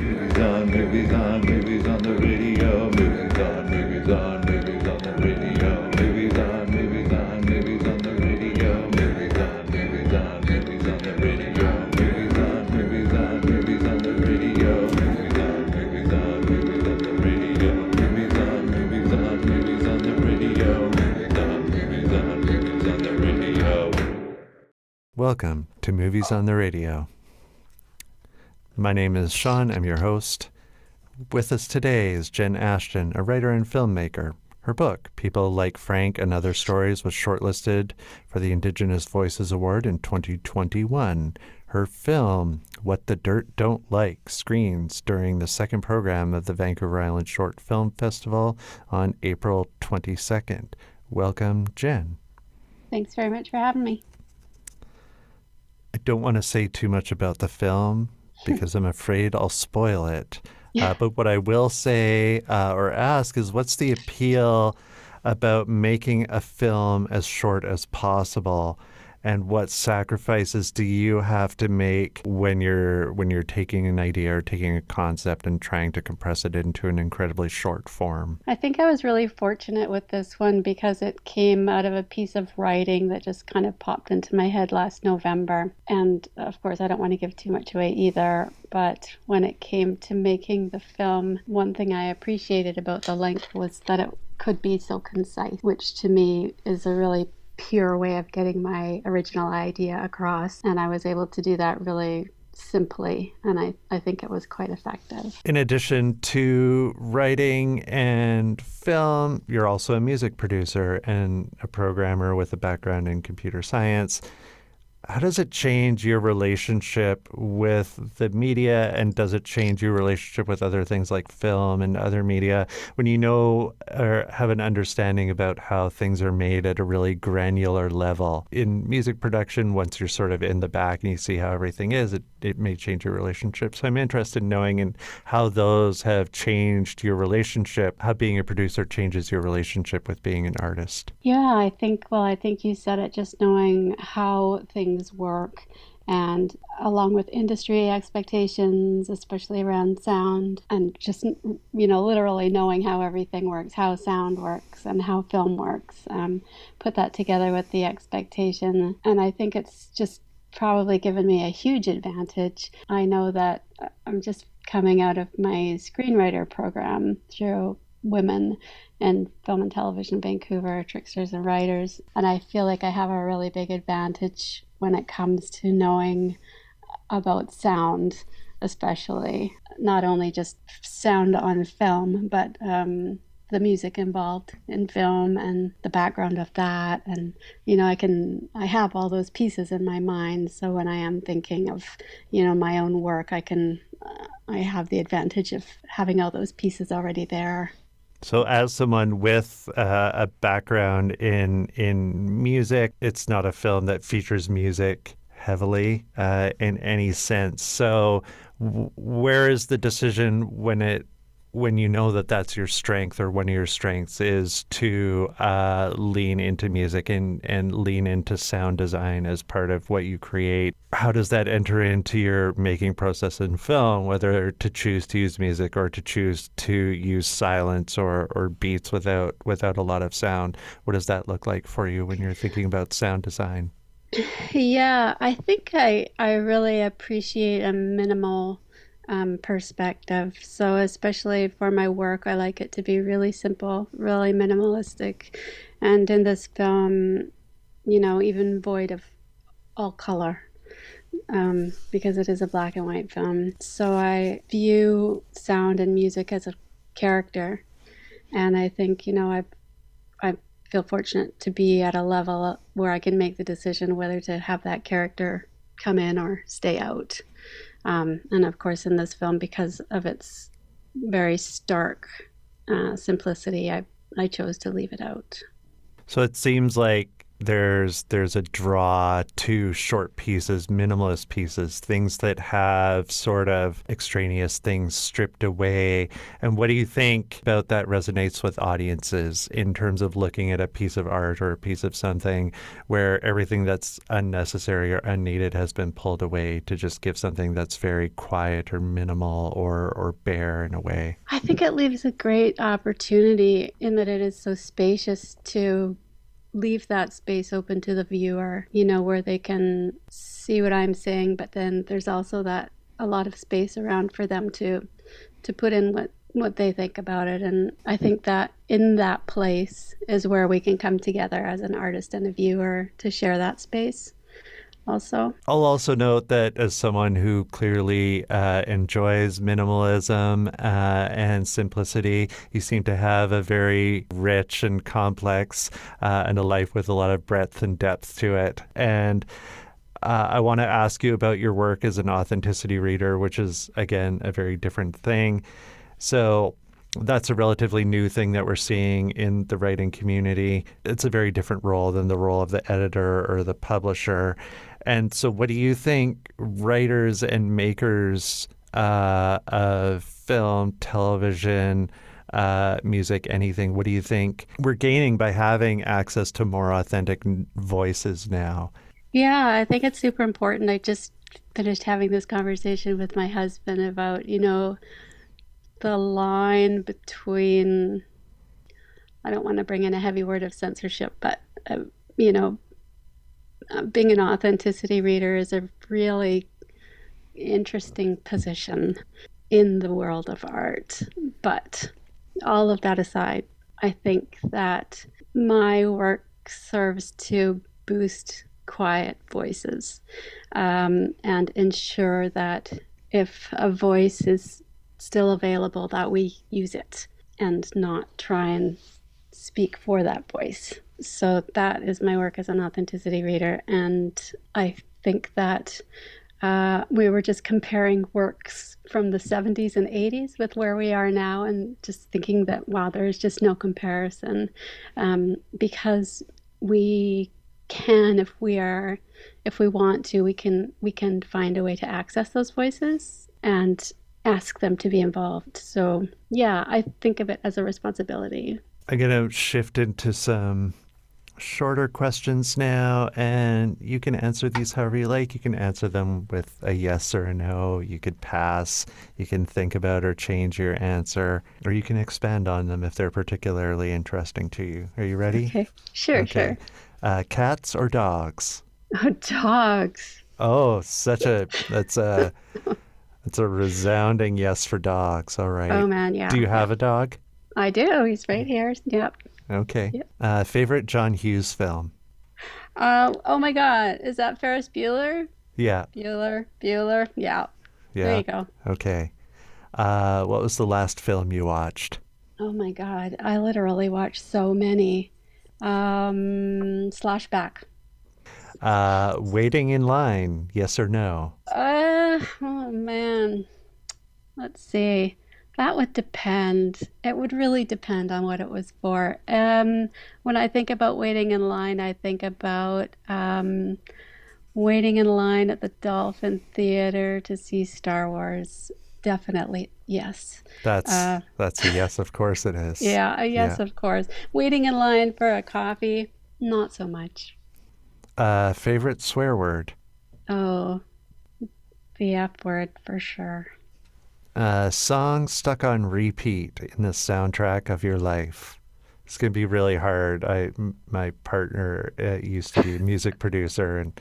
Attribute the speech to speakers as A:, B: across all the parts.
A: Movies on, movies on, movies on the radio. Movies on, movies on, movies on the radio. Movies on, movies on, movies on the radio. Movies on, movies on, movies on the radio. Movies on, movies on, movies on the radio. Movies on, movies on, movies on the radio. Movies on, movies on, movies on the radio. Movies on, movies on, movies on the radio.
B: Welcome to Movies on the Radio. My name is Sean, I'm your host. With us today is Jenn Ashton, a writer and filmmaker. Her book, People Like Frank and Other Stories, was shortlisted for the Indigenous Voices Award in 2021. Her film, What the Dirt Don't Like, screens during the second program of the Vancouver Island Short Film Festival on April 22nd. Welcome, Jenn.
C: Thanks very much for having me.
B: I don't want to say too much about the film because I'm afraid I'll spoil it. Uh, but what I will say uh, or ask is what's the appeal about making a film as short as possible? And what sacrifices do you have to make when you're when you're taking an idea or taking a concept and trying to compress it into an incredibly short form?
C: I think I was really fortunate with this one because it came out of a piece of writing that just kind of popped into my head last November. And of course, I don't want to give too much away either. But when it came to making the film, one thing I appreciated about the length was that it could be so concise, which to me is a really pure way of getting my original idea across. And I was able to do that really simply. And I, I think it was quite effective.
B: In addition to writing and film, you're also a music producer and a programmer with a background in computer science. How does it change your relationship with the media and does it change your relationship with other things like film and other media when you know or have an understanding about how things are made at a really granular level? In music production, once you're sort of in the back and you see how everything is, it, it may change your relationship. So I'm interested in knowing in how those have changed your relationship, how being a producer changes your relationship with being an artist.
C: Yeah, I think, well, I think you said it just knowing how things work and along with industry expectations, especially around sound, and just, you know, literally knowing how everything works, how sound works and how film works, um, put that together with the expectation. And I think it's just probably given me a huge advantage. I know that I'm just coming out of my screenwriter program through women in film and television Vancouver, tricksters and writers. And I feel like I have a really big advantage when it comes to knowing about sound, especially not only just sound on film, but um, the music involved in film and the background of that. And, you know, I can, I have all those pieces in my mind. So when I am thinking of, you know, my own work, I can, uh, I have the advantage of having all those pieces already there.
B: So, as someone with uh, a background in in music, it's not a film that features music heavily uh, in any sense. So, w- where is the decision when it when you know that that's your strength or one of your strengths is to uh, lean into music and, and lean into sound design as part of what you create. How does that enter into your making process in film, whether to choose to use music or to choose to use silence or, or beats without without a lot of sound? What does that look like for you when you're thinking about sound design?
C: Yeah, I think I, I really appreciate a minimal um, perspective. So, especially for my work, I like it to be really simple, really minimalistic. And in this film, you know, even void of all color, um, because it is a black and white film. So, I view sound and music as a character. And I think, you know, I, I feel fortunate to be at a level where I can make the decision whether to have that character come in or stay out. Um, and of course, in this film, because of its very stark uh, simplicity, I, I chose to leave it out.
B: So it seems like there's there's a draw to short pieces, minimalist pieces, things that have sort of extraneous things stripped away. And what do you think about that resonates with audiences in terms of looking at a piece of art or a piece of something where everything that's unnecessary or unneeded has been pulled away to just give something that's very quiet or minimal or or bare in a way?
C: I think it leaves a great opportunity in that it is so spacious to leave that space open to the viewer, you know, where they can see what I'm saying, but then there's also that a lot of space around for them to to put in what what they think about it. And I think that in that place is where we can come together as an artist and a viewer to share that space also.
B: I'll also note that as someone who clearly uh, enjoys minimalism uh, and simplicity, you seem to have a very rich and complex uh, and a life with a lot of breadth and depth to it. And uh, I want to ask you about your work as an authenticity reader, which is, again, a very different thing. So, that's a relatively new thing that we're seeing in the writing community. It's a very different role than the role of the editor or the publisher. And so, what do you think writers and makers uh, of film, television, uh, music, anything, what do you think we're gaining by having access to more authentic voices now?
C: Yeah, I think it's super important. I just finished having this conversation with my husband about, you know, the line between, I don't want to bring in a heavy word of censorship, but, uh, you know, being an authenticity reader is a really interesting position in the world of art. But all of that aside, I think that my work serves to boost quiet voices um, and ensure that if a voice is still available, that we use it and not try and speak for that voice. So that is my work as an authenticity reader. And I think that uh, we were just comparing works from the 70s and 80s with where we are now, and just thinking that, wow, there's just no comparison um, because we can, if we are, if we want to, we can we can find a way to access those voices and ask them to be involved. So yeah, I think of it as a responsibility.
B: I'm gonna shift into some shorter questions now, and you can answer these however you like. You can answer them with a yes or a no. You could pass. You can think about or change your answer, or you can expand on them if they're particularly interesting to you. Are you ready?
C: Okay. Sure, okay. sure.
B: Uh, cats or dogs?
C: Oh, dogs.
B: Oh, such a that's a that's a resounding yes for dogs. All right.
C: Oh man, yeah.
B: Do you have a dog?
C: I do. He's right here. Yep.
B: Okay. Yep. Uh, favorite John Hughes film?
C: Uh, oh my God. Is that Ferris Bueller?
B: Yeah.
C: Bueller. Bueller. Yeah. Yeah. There you go.
B: Okay. Uh, what was the last film you watched?
C: Oh my God. I literally watched so many. Um, Slashback.
B: Uh, waiting in line, yes or no?
C: Uh, oh man. Let's see. That would depend. It would really depend on what it was for. Um, when I think about waiting in line, I think about um, waiting in line at the Dolphin Theater to see Star Wars. Definitely, yes.
B: That's uh, that's a yes. Of course, it is.
C: Yeah, a yes, yeah. of course. Waiting in line for a coffee, not so much.
B: Uh, favorite swear word?
C: Oh, the F word for sure.
B: Uh, song stuck on repeat in the soundtrack of your life. It's gonna be really hard. I my partner uh, used to be a music producer, and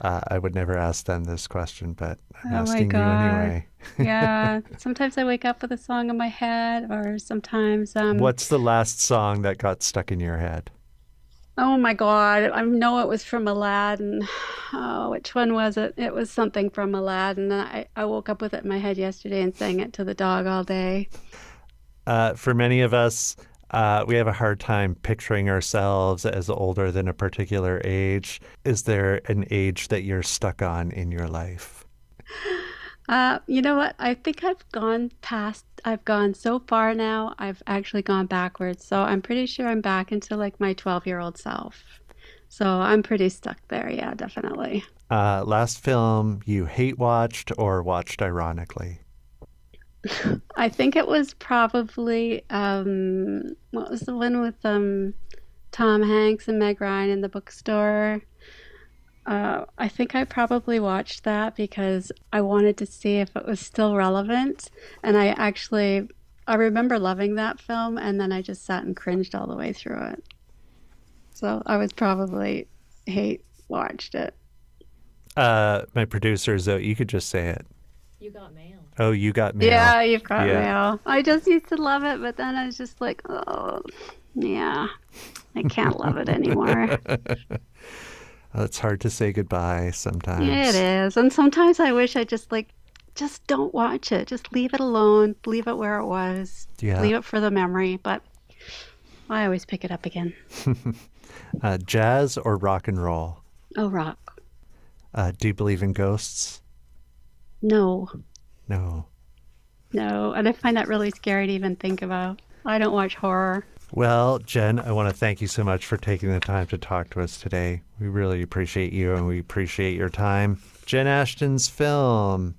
B: uh, I would never ask them this question, but I'm oh asking you anyway.
C: yeah, sometimes I wake up with a song in my head, or sometimes. Um,
B: What's the last song that got stuck in your head?
C: Oh my God. I know it was from Aladdin. Oh, which one was it? It was something from Aladdin. I, I woke up with it in my head yesterday and sang it to the dog all day.
B: Uh, for many of us, uh, we have a hard time picturing ourselves as older than a particular age. Is there an age that you're stuck on in your life?
C: Uh, you know what? I think I've gone past, I've gone so far now, I've actually gone backwards. So I'm pretty sure I'm back into like my 12 year old self. So I'm pretty stuck there. Yeah, definitely.
B: Uh, last film you hate watched or watched ironically?
C: I think it was probably um, what was the one with um, Tom Hanks and Meg Ryan in the bookstore. Uh, I think I probably watched that because I wanted to see if it was still relevant, and I actually I remember loving that film, and then I just sat and cringed all the way through it. So I was probably hate watched it.
B: Uh, my producer, Zoe, you could just say it.
D: You got mail.
B: Oh, you got mail.
C: Yeah, you've got
B: Yeah.
C: mail. I just used to love it, but then I was just like, oh, yeah, I can't love it anymore.
B: It's hard to say goodbye sometimes.
C: Yeah, it is, and sometimes I wish I just like, just don't watch it. Just leave it alone. Leave it where it was.
B: Yeah.
C: Leave it for the memory. But I always pick it up again.
B: Uh, jazz or rock and roll?
C: Oh, rock.
B: Uh, do you believe in ghosts?
C: No,
B: No.
C: no, and I find that really scary to even think about. I don't watch horror.
B: Well, Jenn, I want to thank you so much for taking the time to talk to us today. We really appreciate you and we appreciate your time. Jenn Ashton's film,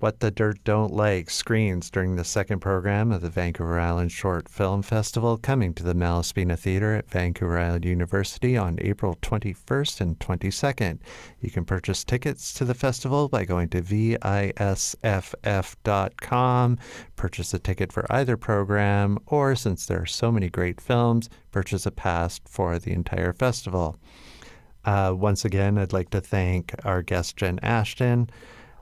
B: What the Dirt Don't Like, screens during the second program of the Vancouver Island Short Film Festival, coming to the Malaspina Theatre at Vancouver Island University on April 21st and 22nd. You can purchase tickets to the festival by going to visff.com, purchase a ticket for either program, or since there are so many great films, purchase a pass for the entire festival. Uh, once again, I'd like to thank our guest, Jenn Ashton,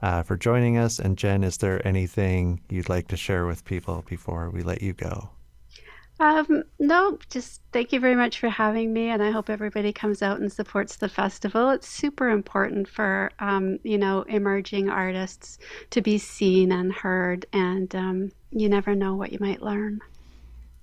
B: uh, for joining us. And Jenn, is there anything you'd like to share with people before we let you go?
C: Um, no, just thank you very much for having me, and I hope everybody comes out and supports the festival. It's super important for um, you know emerging artists to be seen and heard, and um, you never know what you might learn.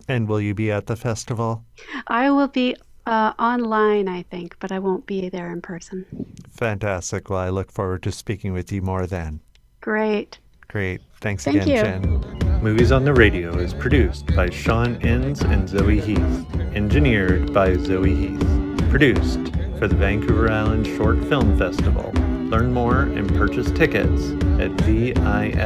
B: And will you be at the festival?
C: I will be uh, online, I think, but I won't be there in person.
B: Fantastic. Well, I look forward to speaking with you more then.
C: Great.
B: Great. Thanks
C: Thank
B: again,
C: you.
B: Jenn. Movies on the Radio is produced by Sean Enns and Zoe Heath. Engineered by Zoe Heath. Produced for the Vancouver Island Short Film Festival. Learn more and purchase tickets at visff.com.